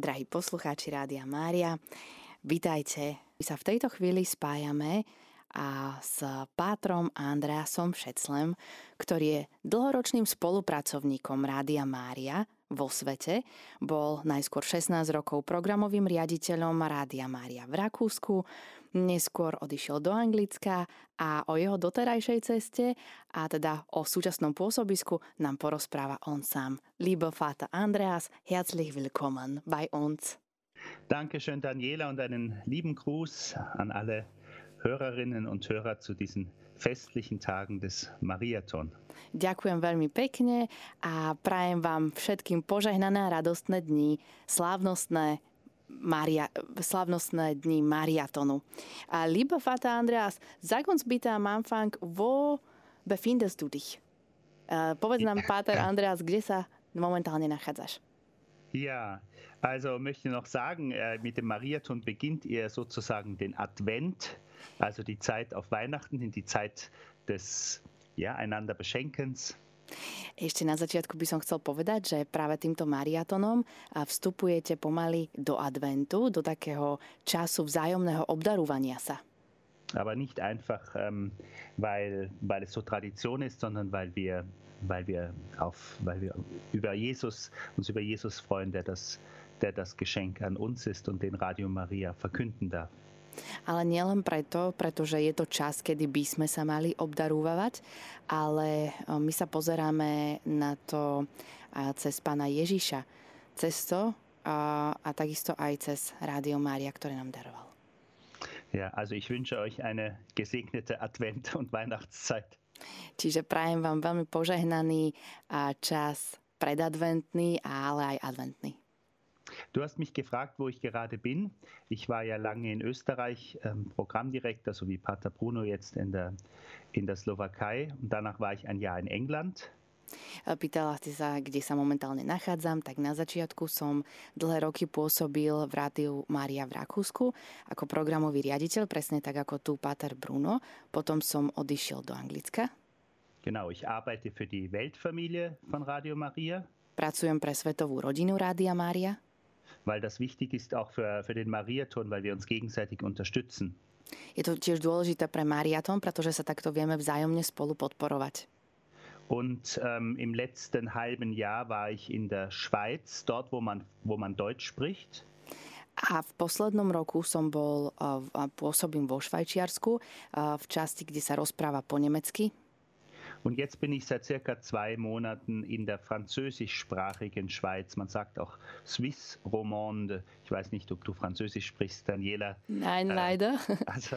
drahí poslucháči Rádia Mária. Vítajte. My sa v tejto chvíli spájame a s Pátrom Andreasom Šeclem, ktorý je dlhoročným spolupracovníkom Rádia Mária vo svete. Bol najskôr 16 rokov programovým riaditeľom Rádia Mária v Rakúsku, neskôr odišiel do Anglicka a o jeho doterajšej ceste a teda o súčasnom pôsobisku nám porozpráva on sám. Liebe Vater Andreas, herzlich willkommen bei uns. Dankeschön, Daniela, und einen lieben Gruß an alle Hörerinnen und Hörer zu diesen festlichen Tagen des Mariathon. Ďakujem veľmi pekne a prajem vám všetkým požehnané a radostné dni, slávnostné Maria, slavnostné dni Mariatonu. A lieber Vater Andreas, sag uns bitte am Anfang, wo befindest du dich? Uh, povedz nám, Pater Andreas, kde sa momentálne nachádzaš? Ja, also möchte noch sagen, äh, mit dem Mariathon beginnt ihr sozusagen den Advent also die Zeit auf Weihnachten, in die Zeit des ja, einander Beschenkens. Ešte na začiatku by som chcel povedať, že práve týmto mariatonom vstupujete pomaly do adventu, do takého času vzájomného obdarúvania sa. Aber nicht einfach, ähm, weil, weil es so Tradition ist, sondern weil wir, weil wir, auf, weil wir über Jesus, uns über Jesus freuen, der das, der das Geschenk an uns ist und den Radio Maria verkünden darf. Ale nielen preto, pretože je to čas, kedy by sme sa mali obdarúvať, ale my sa pozeráme na to cez pána Ježiša. Cez to a, a takisto aj cez Rádio Mária, ktoré nám daroval. Ja, also ich wünsche euch eine gesegnete Advent- und Weihnachtszeit. Čiže prajem vám veľmi požehnaný čas predadventný, ale aj adventný. Du hast mich gefragt, wo ich gerade bin. Ich war ja lange in Österreich ähm, Programmdirektor, so wie Pater Bruno jetzt in der, in der Slowakei. Und danach war ich ein Jahr in England. Pýtala si sa, kde sa momentálne nachádzam, tak na začiatku som dlhé roky pôsobil v rádiu Mária v Rakúsku ako programový riaditeľ, presne tak ako tu Pater Bruno. Potom som odišiel do Anglicka. Genau, ich arbeite für die Weltfamilie von Radio Maria. Pracujem pre svetovú rodinu Rádia Mária weil das wichtig ist auch für, für den Mariathon, weil wir uns gegenseitig unterstützen. Je to tiež dôležité pre Mariathon, pretože sa takto vieme vzájomne spolu podporovať. Und ähm, im letzten halben Jahr war ich in der Schweiz, dort, wo man, wo man Deutsch spricht. A v poslednom roku som bol, pôsobím vo Švajčiarsku, v časti, kde sa rozpráva po nemecky. Und jetzt bin ich seit circa zwei Monaten in der französischsprachigen Schweiz. Man sagt auch Swiss Romande. Ich weiß nicht, ob du Französisch sprichst, Daniela. Nein, äh, leider. Also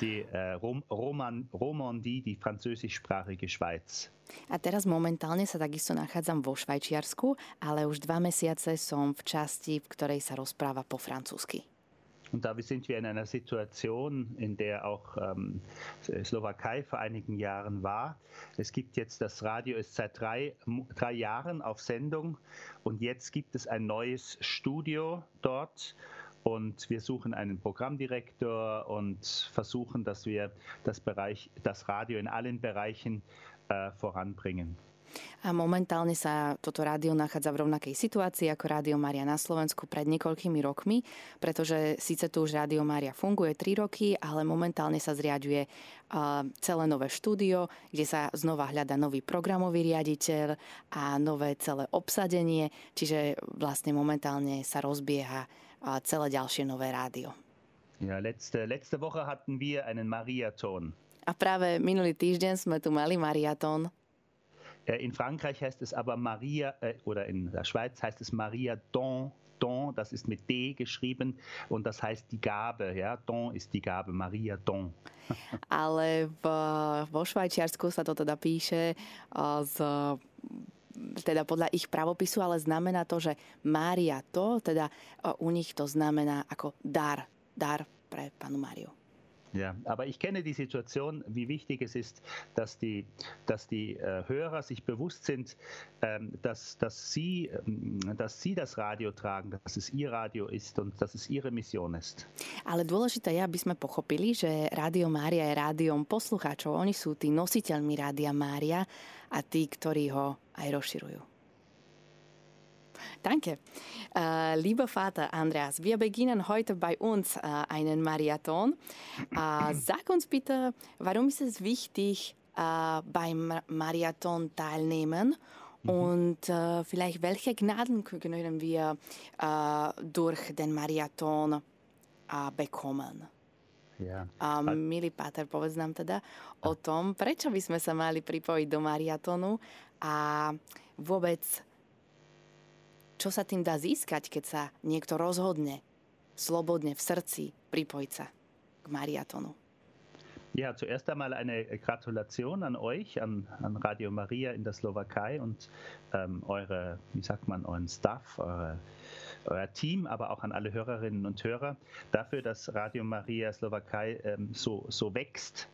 die äh, Rom Roman Romandie, die französischsprachige Schweiz. A teraz momentálne sa takisto nachádzam vo Švajčiarsku, ale už dva mesiace som v časti, v ktorej sa rozpráva po francúzsky. Und da sind wir in einer Situation, in der auch ähm, Slowakei vor einigen Jahren war. Es gibt jetzt, das Radio ist seit drei, drei Jahren auf Sendung und jetzt gibt es ein neues Studio dort. Und wir suchen einen Programmdirektor und versuchen, dass wir das, Bereich, das Radio in allen Bereichen äh, voranbringen. A momentálne sa toto rádio nachádza v rovnakej situácii ako Rádio Mária na Slovensku pred niekoľkými rokmi, pretože síce tu už Rádio Mária funguje 3 roky, ale momentálne sa zriaďuje celé nové štúdio, kde sa znova hľada nový programový riaditeľ a nové celé obsadenie, čiže vlastne momentálne sa rozbieha celé ďalšie nové rádio. Ja, letzte, letzte Woche hatten wir einen Mariathon. A práve minulý týždeň sme tu mali mariatón. Äh, in Frankreich heißt es aber Maria, äh, oder in der Schweiz heißt es Maria Don. Don, das ist mit D geschrieben und das heißt die Gabe. Ja? Don ist die Gabe, Maria Don. Ale v, vo Švajčiarsku sa to teda píše z teda podľa ich pravopisu, ale znamená to, že Mária to, teda u nich to znamená ako dar, dar pre panu Máriu. Ja, aber ich kenne die Situation, wie wichtig es ist, dass die, dass die äh, Hörer sich bewusst sind, ähm, dass, dass, sie, ähm, dass sie das Radio tragen, dass es ihr Radio ist und dass es ihre Mission ist. Ale dôležité je, aby sme pochopili, že Rádio Mária je rádiom poslucháčov. Oni sú tí nositeľmi Rádia Mária a tí, ktorí ho aj rozširujú. Danke. Äh, lieber Vater Andreas, wir beginnen heute bei uns äh, einen Marathon. Äh, sag uns bitte, warum ist es wichtig, äh, beim Marathon teilnehmen? Mhm. Und äh, vielleicht welche Gnaden können wir äh, durch den Marathon bekommen? Ja. A milý Páter, povedz nám teda o tom, prečo by sme sa mali pripojiť do mariatonu a vôbec čo sa tým dá získať, keď sa niekto rozhodne slobodne v srdci pripojiť sa k Mariatonu? Ja, zuerst einmal eine Gratulation an euch, an, an Radio Maria in der Slowakei und ähm, eure, wie sagt man, euren Staff, eure, euer Team, aber auch an alle Hörerinnen und Hörer dafür, dass Radio Maria Slowakei ähm, so, so wächst.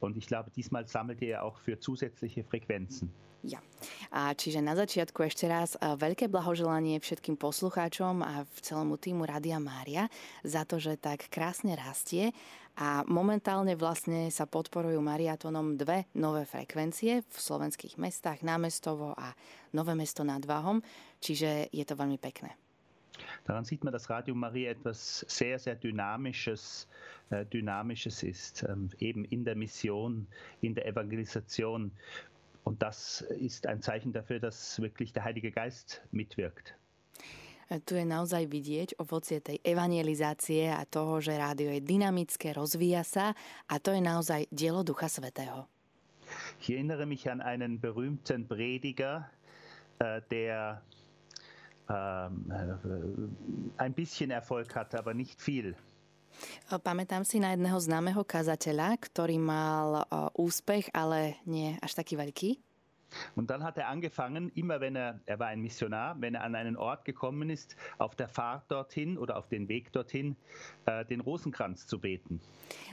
Und ich glaube, diesmal sammelt ihr auch für zusätzliche Frequenzen. Ja. A čiže na začiatku ešte raz veľké blahoželanie všetkým poslucháčom a celému týmu Radia Mária za to, že tak krásne rastie a momentálne vlastne sa podporujú Mariatonom dve nové frekvencie v slovenských mestách, námestovo a Nové mesto nad Váhom, čiže je to veľmi pekné. Daran sieht man, dass Radio Maria etwas sehr, sehr Dynamisches, äh, Dynamisches ist, ähm, eben in der Mission, in der Evangelisation. Und das ist ein Zeichen dafür, dass wirklich der Heilige Geist mitwirkt. Tu je naozaj vidieť ovocie tej evangelizácie a toho, že rádio je dynamické, rozvíja sa a to je naozaj dielo Ducha Svetého. Ich erinnere mich an einen berühmten Prediger, äh, der ein bisschen Erfolg hatte, aber nicht viel. Pamätám si na jedného známeho kazateľa, ktorý mal úspech, ale nie až taký veľký. Und dann hat er angefangen, immer wenn er, er war ein Missionar, wenn er an einen Ort gekommen ist, auf der Fahrt dorthin oder auf den Weg dorthin, äh, den Rosenkranz zu beten.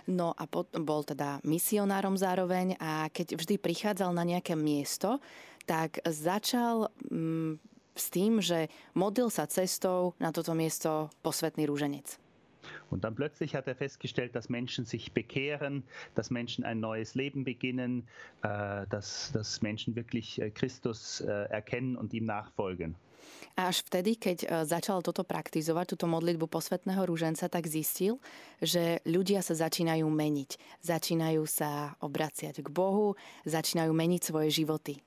No a potom bol teda misionárom zároveň a keď vždy prichádzal na nejaké miesto, tak začal mm, s tým, že modlil sa cestou na toto miesto posvetný rúženec. Und dann plötzlich hat er festgestellt, dass Menschen sich bekehren, dass Menschen ein neues Leben beginnen, äh, dass, dass Menschen wirklich äh, Christus äh, erkennen und ihm nachfolgen. A až vtedy, keď začal toto praktizovať, túto modlitbu posvetného rúženca, tak zistil, že ľudia sa začínajú meniť. Začínajú sa obraciať k Bohu, začínajú meniť svoje životy.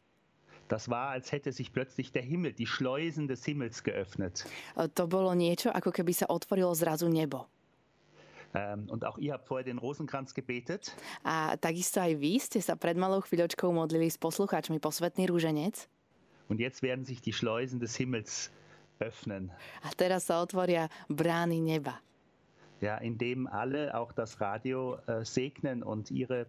Das war, als hätte sich plötzlich der Himmel, die Schleusen des Himmels geöffnet. To bolo niečo, ako keby sa otvorilo zrazu nebo. Ähm, und auch ihr habt vorher den Rosenkranz gebetet. A takisto aj vy ste sa pred malou chvíľočkou modlili s poslucháčmi posvetný rúženec. Und jetzt werden sich die Schleusen des Himmels öffnen. A teraz sa otvoria brány neba ja, in dem alle auch das Radio äh, segnen und ihre,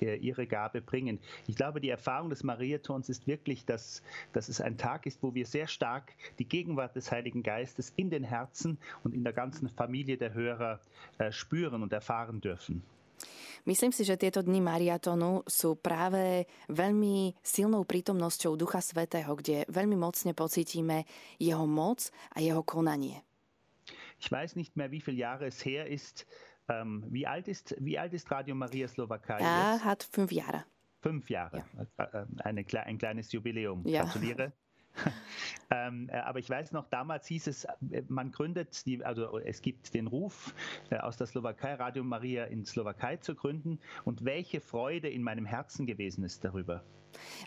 äh, ihre Gabe bringen. Ich glaube, die Erfahrung des Mariatons ist wirklich, dass, dass es ein Tag ist, wo wir sehr stark die Gegenwart des Heiligen Geistes in den Herzen und in der ganzen Familie der Hörer äh, spüren und erfahren dürfen. Myslím si, že tieto dni Mariatonu sú práve veľmi silnou prítomnosťou Ducha Svetého, kde veľmi mocne pocítime jeho moc a jeho konanie. Ich weiß nicht mehr, wie viele Jahre es her ist. Ähm, wie, alt ist wie alt ist Radio Maria Slowakei? Er jetzt? hat fünf Jahre. Fünf Jahre. Ja. Äh, äh, eine, ein kleines Jubiläum. Ja. Gratuliere. ähm, äh, aber ich weiß noch, damals hieß es, man gründet, die, also es gibt den Ruf äh, aus der Slowakei, Radio Maria in Slowakei zu gründen und welche Freude in meinem Herzen gewesen ist darüber.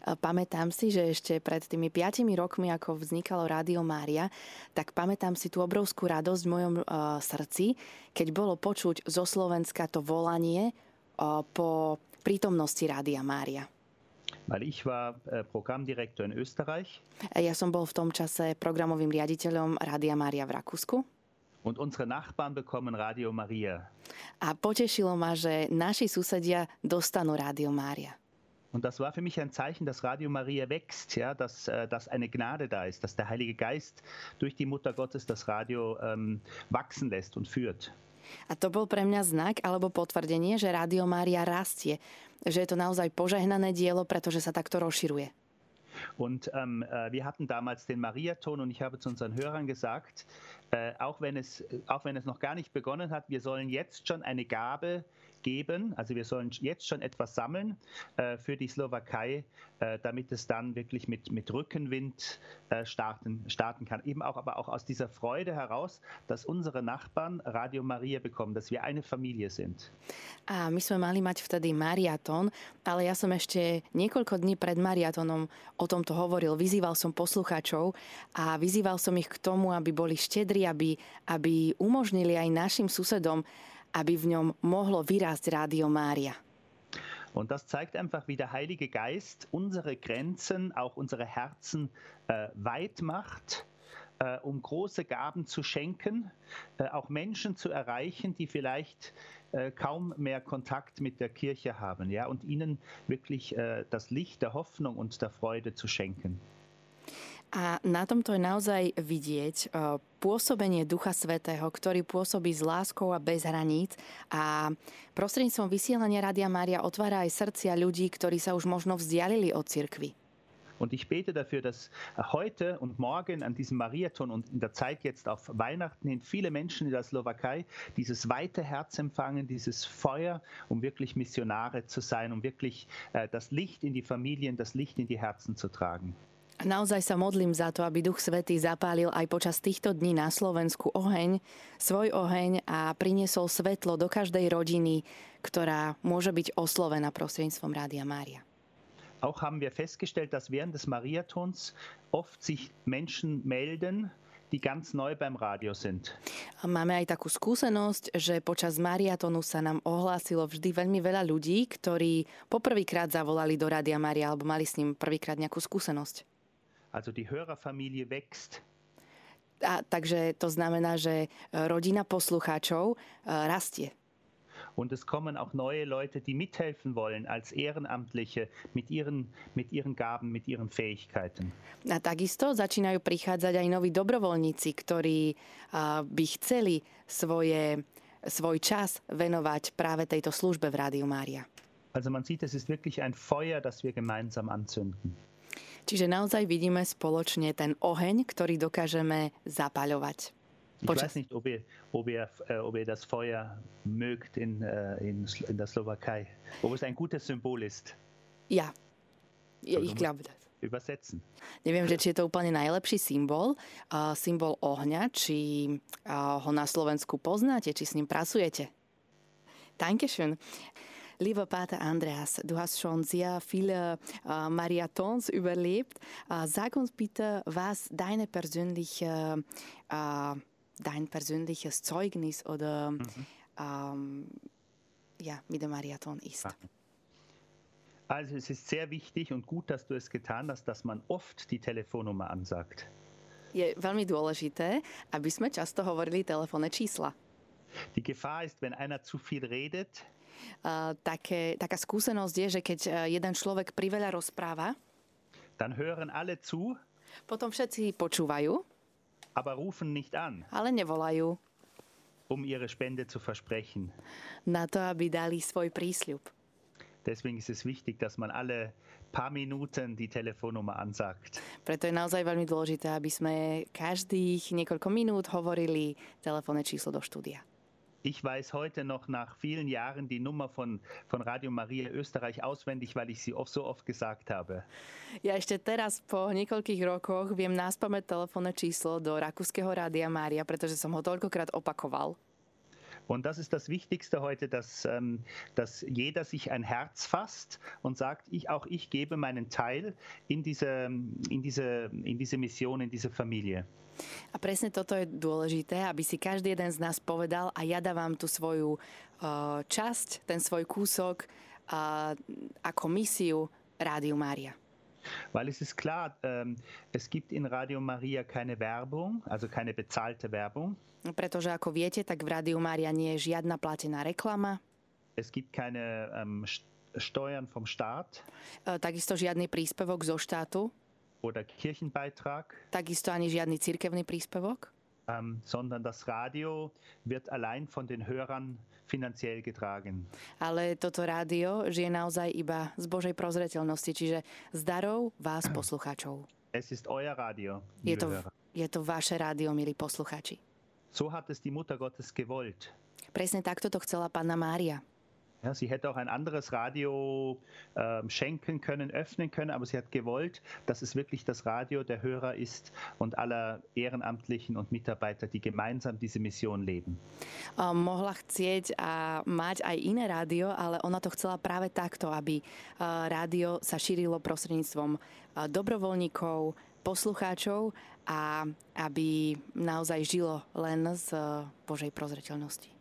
Pamätám si, že ešte pred tými piatimi rokmi, ako vznikalo Rádio Mária, tak pamätám si tú obrovskú radosť v mojom uh, srdci, keď bolo počuť zo Slovenska to volanie uh, po prítomnosti Rádia Mária. Weil ich war äh, Programmdirektor in Österreich. Ja som bol v tom čase programovým riaditeľom Rádia Mária v Rakúsku. Und unsere Nachbarn bekommen Radio Maria. A potešilo ma, že naši susedia dostanú Rádio Mária. Und das war für mich ein Zeichen, dass Radio Maria wächst, ja, dass, äh, dass eine Gnade da ist, dass der Heilige Geist durch die Mutter Gottes das Radio ähm, wachsen lässt und führt. A to bol pre mňa znak alebo potvrdenie, že Rádio Mária rastie, že je to naozaj požehnané dielo, pretože sa takto rozširuje. Und ähm, äh, wir hatten damals den Mariaton und ich habe zu unseren Hörern gesagt, äh, auch, wenn es, auch wenn es noch gar nicht begonnen hat, wir sollen jetzt schon eine Gabe geben. Also wir sollen jetzt schon etwas sammeln äh, für die Slowakei, äh, damit es dann wirklich mit, mit Rückenwind äh, starten, starten kann. Eben auch, aber auch aus dieser Freude heraus, dass unsere Nachbarn Radio Maria bekommen, dass wir eine Familie sind. A my sme mali mať vtedy mariatón, ale ja som ešte niekoľko dní pred mariatónom o tomto hovoril. Vyzýval som poslucháčov a vyzýval som ich k tomu, aby boli štedri, aby, aby umožnili aj našim susedom aby v ňom mohlo vyrásť Rádio Mária. Und das zeigt einfach, wie der Heilige Geist unsere Grenzen, auch unsere Herzen äh, weit macht, äh, um große Gaben zu schenken, äh, auch Menschen zu erreichen, die vielleicht äh, kaum mehr Kontakt mit der Kirche haben, ja, und ihnen wirklich äh, das Licht der Hoffnung und der Freude zu schenken. A na tomto je naozaj vidieť e, pôsobenie Ducha Svetého, ktorý pôsobí s láskou a bez hraníc a prostredníctvom vysielania Radia Mária otvára aj srdcia ľudí, ktorí sa už možno vzdialili od cirkvi. Und ich bete dafür, dass heute und morgen an diesem Mariathon und in der Zeit jetzt auf Weihnachten hin viele Menschen in der Slowakei dieses weite Herz empfangen, dieses Feuer, um wirklich Missionare zu sein, um wirklich äh, das Licht in die Familien, das Licht in die Herzen zu tragen. Naozaj sa modlím za to, aby Duch Svetý zapálil aj počas týchto dní na Slovensku oheň, svoj oheň a priniesol svetlo do každej rodiny, ktorá môže byť oslovená prostredníctvom Rádia Mária. Auch haben wir festgestellt, dass während des Mariathons oft sich Menschen melden, die ganz neu beim Radio sind. Máme aj takú skúsenosť, že počas mariatonu sa nám ohlásilo vždy veľmi veľa ľudí, ktorí poprvýkrát zavolali do Rádia Mária alebo mali s ním prvýkrát nejakú skúsenosť. Also die Hörerfamilie wächst. A, takže to znamená, že e, rodina poslucháčov e, rastie. Und es kommen auch neue Leute, die mithelfen wollen als Ehrenamtliche mit ihren, mit ihren Gaben, mit ihren Fähigkeiten. A takisto začínajú prichádzať aj noví dobrovoľníci, ktorí by chceli svoje, svoj čas venovať práve tejto službe v Rádiu Mária. Also man sieht, es ist wirklich ein Feuer, das wir gemeinsam anzünden. Čiže naozaj vidíme spoločne ten oheň, ktorý dokážeme zapaľovať. Ich weiß nicht, ob ihr, ob, ihr, äh, ob ihr das Feuer mögt in, äh, in, in der Slowakei. Ob es ein gutes Symbol ist. Ja, ja ich glaube das. Übersetzen. Neviem, že či je to úplne najlepší symbol. Uh, symbol ohňa, či uh, ho na Slovensku poznáte, či s ním pracujete. Dankeschön. Lieber Pater Andreas, du hast schon sehr viele äh, Marathons überlebt. Äh, sag uns bitte, was deine persönliche, äh, dein persönliches Zeugnis oder mhm. ähm, ja, mit dem Marathon ist. Also es ist sehr wichtig und gut, dass du es getan hast, dass man oft die Telefonnummer ansagt. Je veľmi dôležité, aby sme často hovorili telefónne čísla. Die Gefahr ist, wenn einer zu viel redet, také, taká skúsenosť je, že keď e, jeden človek priveľa rozpráva, dann hören alle zu, potom všetci počúvajú, aber rufen nicht an, ale nevolajú. Um ihre Spende zu versprechen. Na to, aby dali svoj prísľub. Deswegen ist es wichtig, dass man alle paar Minuten die Telefonnummer ansagt. Preto je naozaj veľmi dôležité, aby sme každých niekoľko minút hovorili telefónne číslo do štúdia. Ich weiß heute noch nach vielen Jahren die Nummer von, von Radio Maria Österreich auswendig, weil ich sie oft, so oft gesagt habe. Ja ešte teraz po niekoľkých rokoch viem náspamäť telefónne číslo do Rakúskeho Rádia Mária, pretože som ho toľkokrát opakoval. Und das ist das Wichtigste heute, dass, ähm, dass jeder sich ein Herz fasst und sagt, ich, auch ich gebe meinen Teil in diese, in diese, in diese Mission, in diese Familie. A presne toto je dôležité, aby si každý jeden z nás povedal a ja dávam tú svoju uh, časť, ten svoj kúsok uh, ako misiu Rádiu Mária. Weil es ist klar, ähm, es gibt in Radio Maria keine Werbung, also keine bezahlte Werbung. Pretože ako viete, tak v Rádiu Mária nie je žiadna platená reklama. Es gibt keine ähm, Steuern vom Staat. Uh, takisto žiadny príspevok zo štátu oder Kirchenbeitrag. Takisto ani žiadny cirkevný príspevok. Ähm, sondern das Radio wird allein von den Hörern finanziell getragen. Ale toto rádio žije naozaj iba z Božej prozreteľnosti, čiže z darov vás poslucháčov. Es ist euer Radio, je to, je to vaše rádio, milí poslucháči. So hat es die Mutter Gottes gewollt. Presne takto to chcela Panna Mária. Ja, sie hätte auch ein anderes Radio äh, schenken können, öffnen können, aber sie hat gewollt, dass es wirklich das Radio der Hörer ist und aller Ehrenamtlichen und Mitarbeiter, die gemeinsam diese Mission leben. Uh, mohla chcieť a mať aj iné rádio, ale ona to chcela práve takto, aby uh, rádio sa šírilo prostredníctvom uh, dobrovoľníkov, poslucháčov a aby naozaj žilo len z Božej prozreteľnosti.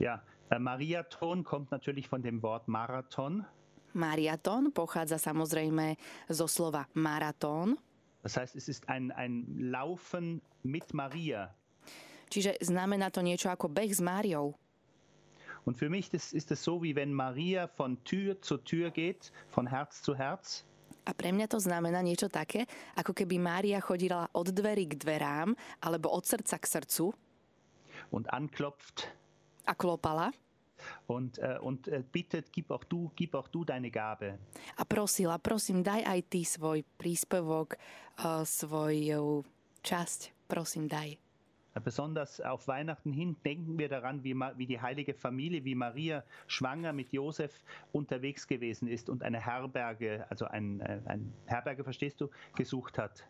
Ja, Äh, Mariathon kommt natürlich von dem Wort Marathon. Mariaton pochádza samozrejme zo slova maratón. Das heißt, es ist ein, ein Laufen mit Maria. Čiže znamená to niečo ako beh s Máriou. Und für mich das, ist es so, wie wenn Maria von Tür zu Tür geht, von Herz zu Herz. A pre mňa to znamená niečo také, ako keby Mária chodila od dverí k dverám, alebo od srdca k srdcu. Und anklopft a klopala. Und, äh, und äh, bittet, gib auch, du, gib auch du deine Gabe. A prosila, prosím, daj aj ty svoj príspevok, uh, svoju časť, prosím, daj. Besonders auf Weihnachten hin denken wir daran, wie, wie, die heilige Familie, wie Maria schwanger mit Josef unterwegs gewesen ist und eine Herberge, also ein, äh, ein Herberge, verstehst du, gesucht hat.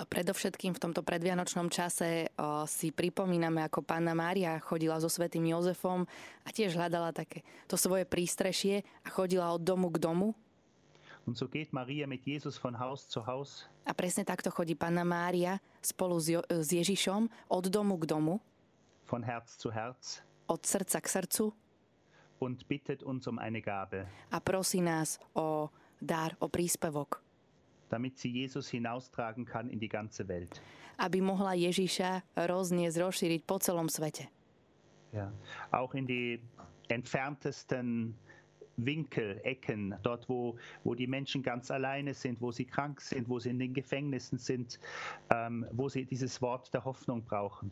Predovšetkým v tomto predvianočnom čase o, si pripomíname, ako pána Mária chodila so svetým Jozefom a tiež hľadala také to svoje prístrešie a chodila od domu k domu. Und so geht Maria mit Jesus von Haus zu Haus. A presne takto chodí pána Mária spolu s, jo- s Ježišom od domu k domu. Von Herz zu Herz. Od srdca k srdcu. Und bittet uns um eine Gabe. A prosí nás o dar, o príspevok damit sie Jesus hinaustragen kann in die ganze Welt. Aby mohla Ježiša rozniesť, rozšíriť po celom svete. Ja, auch in die entferntesten Winkel, Ecken, dort wo, wo die Menschen ganz alleine sind, wo sie krank sind, wo sie in den Gefängnissen sind, ähm, wo sie dieses Wort der Hoffnung brauchen.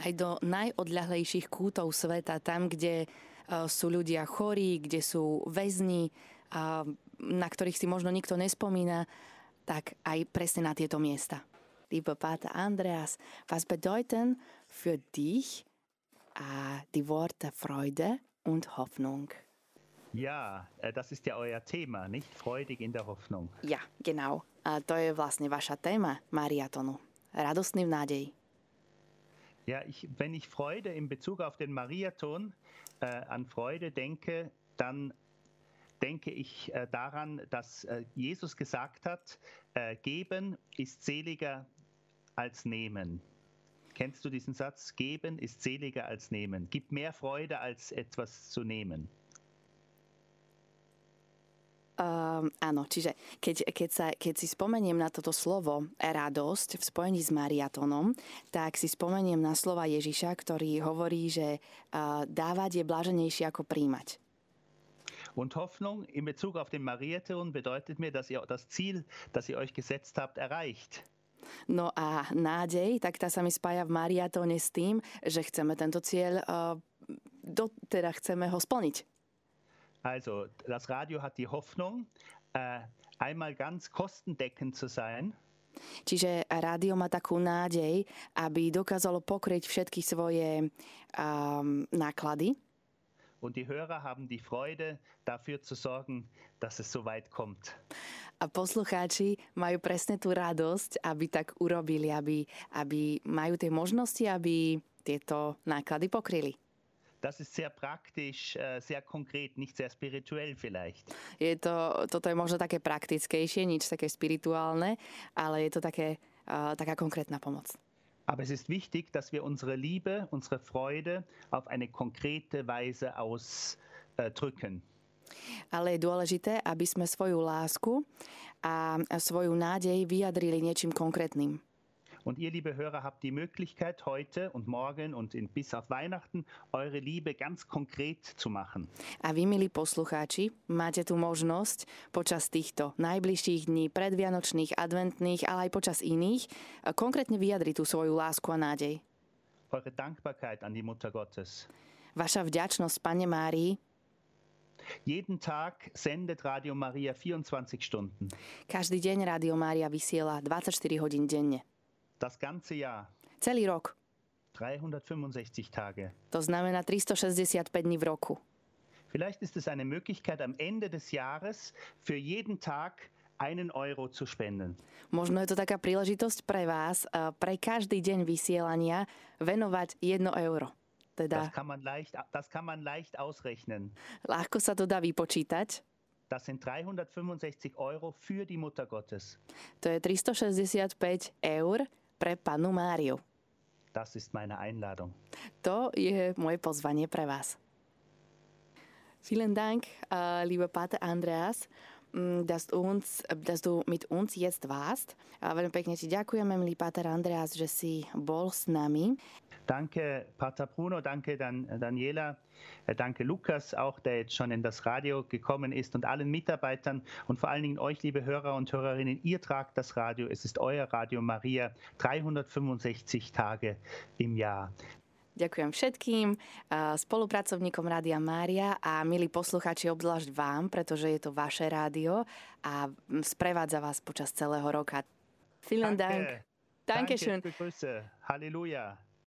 Aj do najodľahlejších kútov sveta, tam, kde uh, sú ľudia chorí, kde sú väzni, uh, na ktorých si možno nikto nespomína, tak aj presne na tieto miesta. Lieber Pater Andreas, was bedeuten für dich äh, die Worte Freude und Hoffnung? Ja, äh, das ist ja euer Thema, nicht? Freudig in der Hoffnung. Ja, genau. To je vlastne vaša téma Mariatonu. Radostný v nádeji. Ja, ich, wenn ich Freude in Bezug auf den Mariathon äh, an Freude denke, dann denke ich äh, daran, dass äh, Jesus gesagt hat, äh, geben ist seliger als nehmen. Kennst du diesen Satz? Geben ist seliger als nehmen. Gibt mehr Freude als etwas zu nehmen. Um, áno, čiže keď, keď, sa, keď si spomeniem na toto slovo radosť v spojení s Mariatonom, tak si spomeniem na slova Ježiša, ktorý hovorí, že uh, dávať je bláženejšie ako príjmať. Und Hoffnung in Bezug auf den Mariathon bedeutet mir, dass ihr das Ziel, das ihr euch gesetzt habt, erreicht. No a nádej, tak tá sa mi spája v Mariatóne s tým, že chceme tento cieľ, uh, do, teda chceme ho splniť. Also, das Radio hat die Hoffnung, äh, einmal ganz kostendeckend zu sein. Čiže rádio má takú nádej, aby dokázalo pokryť všetky svoje um, náklady. Und die Hörer haben die Freude, dafür zu sorgen, dass es so weit kommt. A poslucháči majú presne tú radosť, aby tak urobili, aby, aby majú tie možnosti, aby tieto náklady pokryli. Das ist sehr praktisch, äh, sehr konkret, nicht sehr spirituell vielleicht. Je to, toto je možno také praktickejšie, nič také spirituálne, ale je to také, uh, taká konkrétna pomoc. Aber es ist wichtig, dass wir unsere Liebe, unsere Freude auf eine konkrete Weise ausdrücken. Ale je dôležité, aby sme svoju lásku a svoju nádej vyjadrili niečím konkrétnym. Und ihr, liebe Hörer, habt die Möglichkeit, heute und morgen und in, bis auf Weihnachten eure Liebe ganz konkret zu machen. A vy, milí poslucháči, máte tu možnosť počas týchto najbližších dní, predvianočných, adventných, ale aj počas iných, konkrétne vyjadriť tú svoju lásku a nádej. Eure Dankbarkeit an die Mutter Gottes. Vaša vďačnosť Pane Márii. Jeden Tag sendet Radio Maria 24 Stunden. Každý deň Radio Mária vysiela 24 hodín denne. Das ganze Jahr. Celý rok. 365 Tage. To znamená 365 dní v roku. Vielleicht ist es eine Möglichkeit, am Ende des Jahres für jeden Tag einen Euro zu spenden. Možno je to taká príležitosť pre vás, eh, pre každý deň vysielania venovať 1 euro. Teda, das, kann man leicht, das kann man leicht ausrechnen. Ľahko sa to dá vypočítať. Das sind 365 Euro für die Mutter Gottes. To je 365 eur pre panu Máriu. Das ist meine Einladung. To je moje pozvanie pre vás. Vielen Dank, uh, lieber Pater Andreas, dass du, uns, dass du mit uns jetzt warst. Veľmi pekne ti ďakujeme, milý Pater Andreas, že si bol s nami. Danke, Pater Bruno, danke Dan, Daniela, äh, danke Lukas, auch der jetzt schon in das Radio gekommen ist und allen Mitarbeitern und vor allen Dingen euch, liebe Hörer und Hörerinnen, ihr tragt das Radio. Es ist euer Radio Maria, 365 Tage im Jahr. Ďakujem všetkým spolupracovníkom Rádia Mária a milí posluchači, obzvlášť vám, pretože je to vaše rádio a sprevádza vás počas celého roka. Vielen Dank. Danke. Dankeschön. Danke. Halleluja.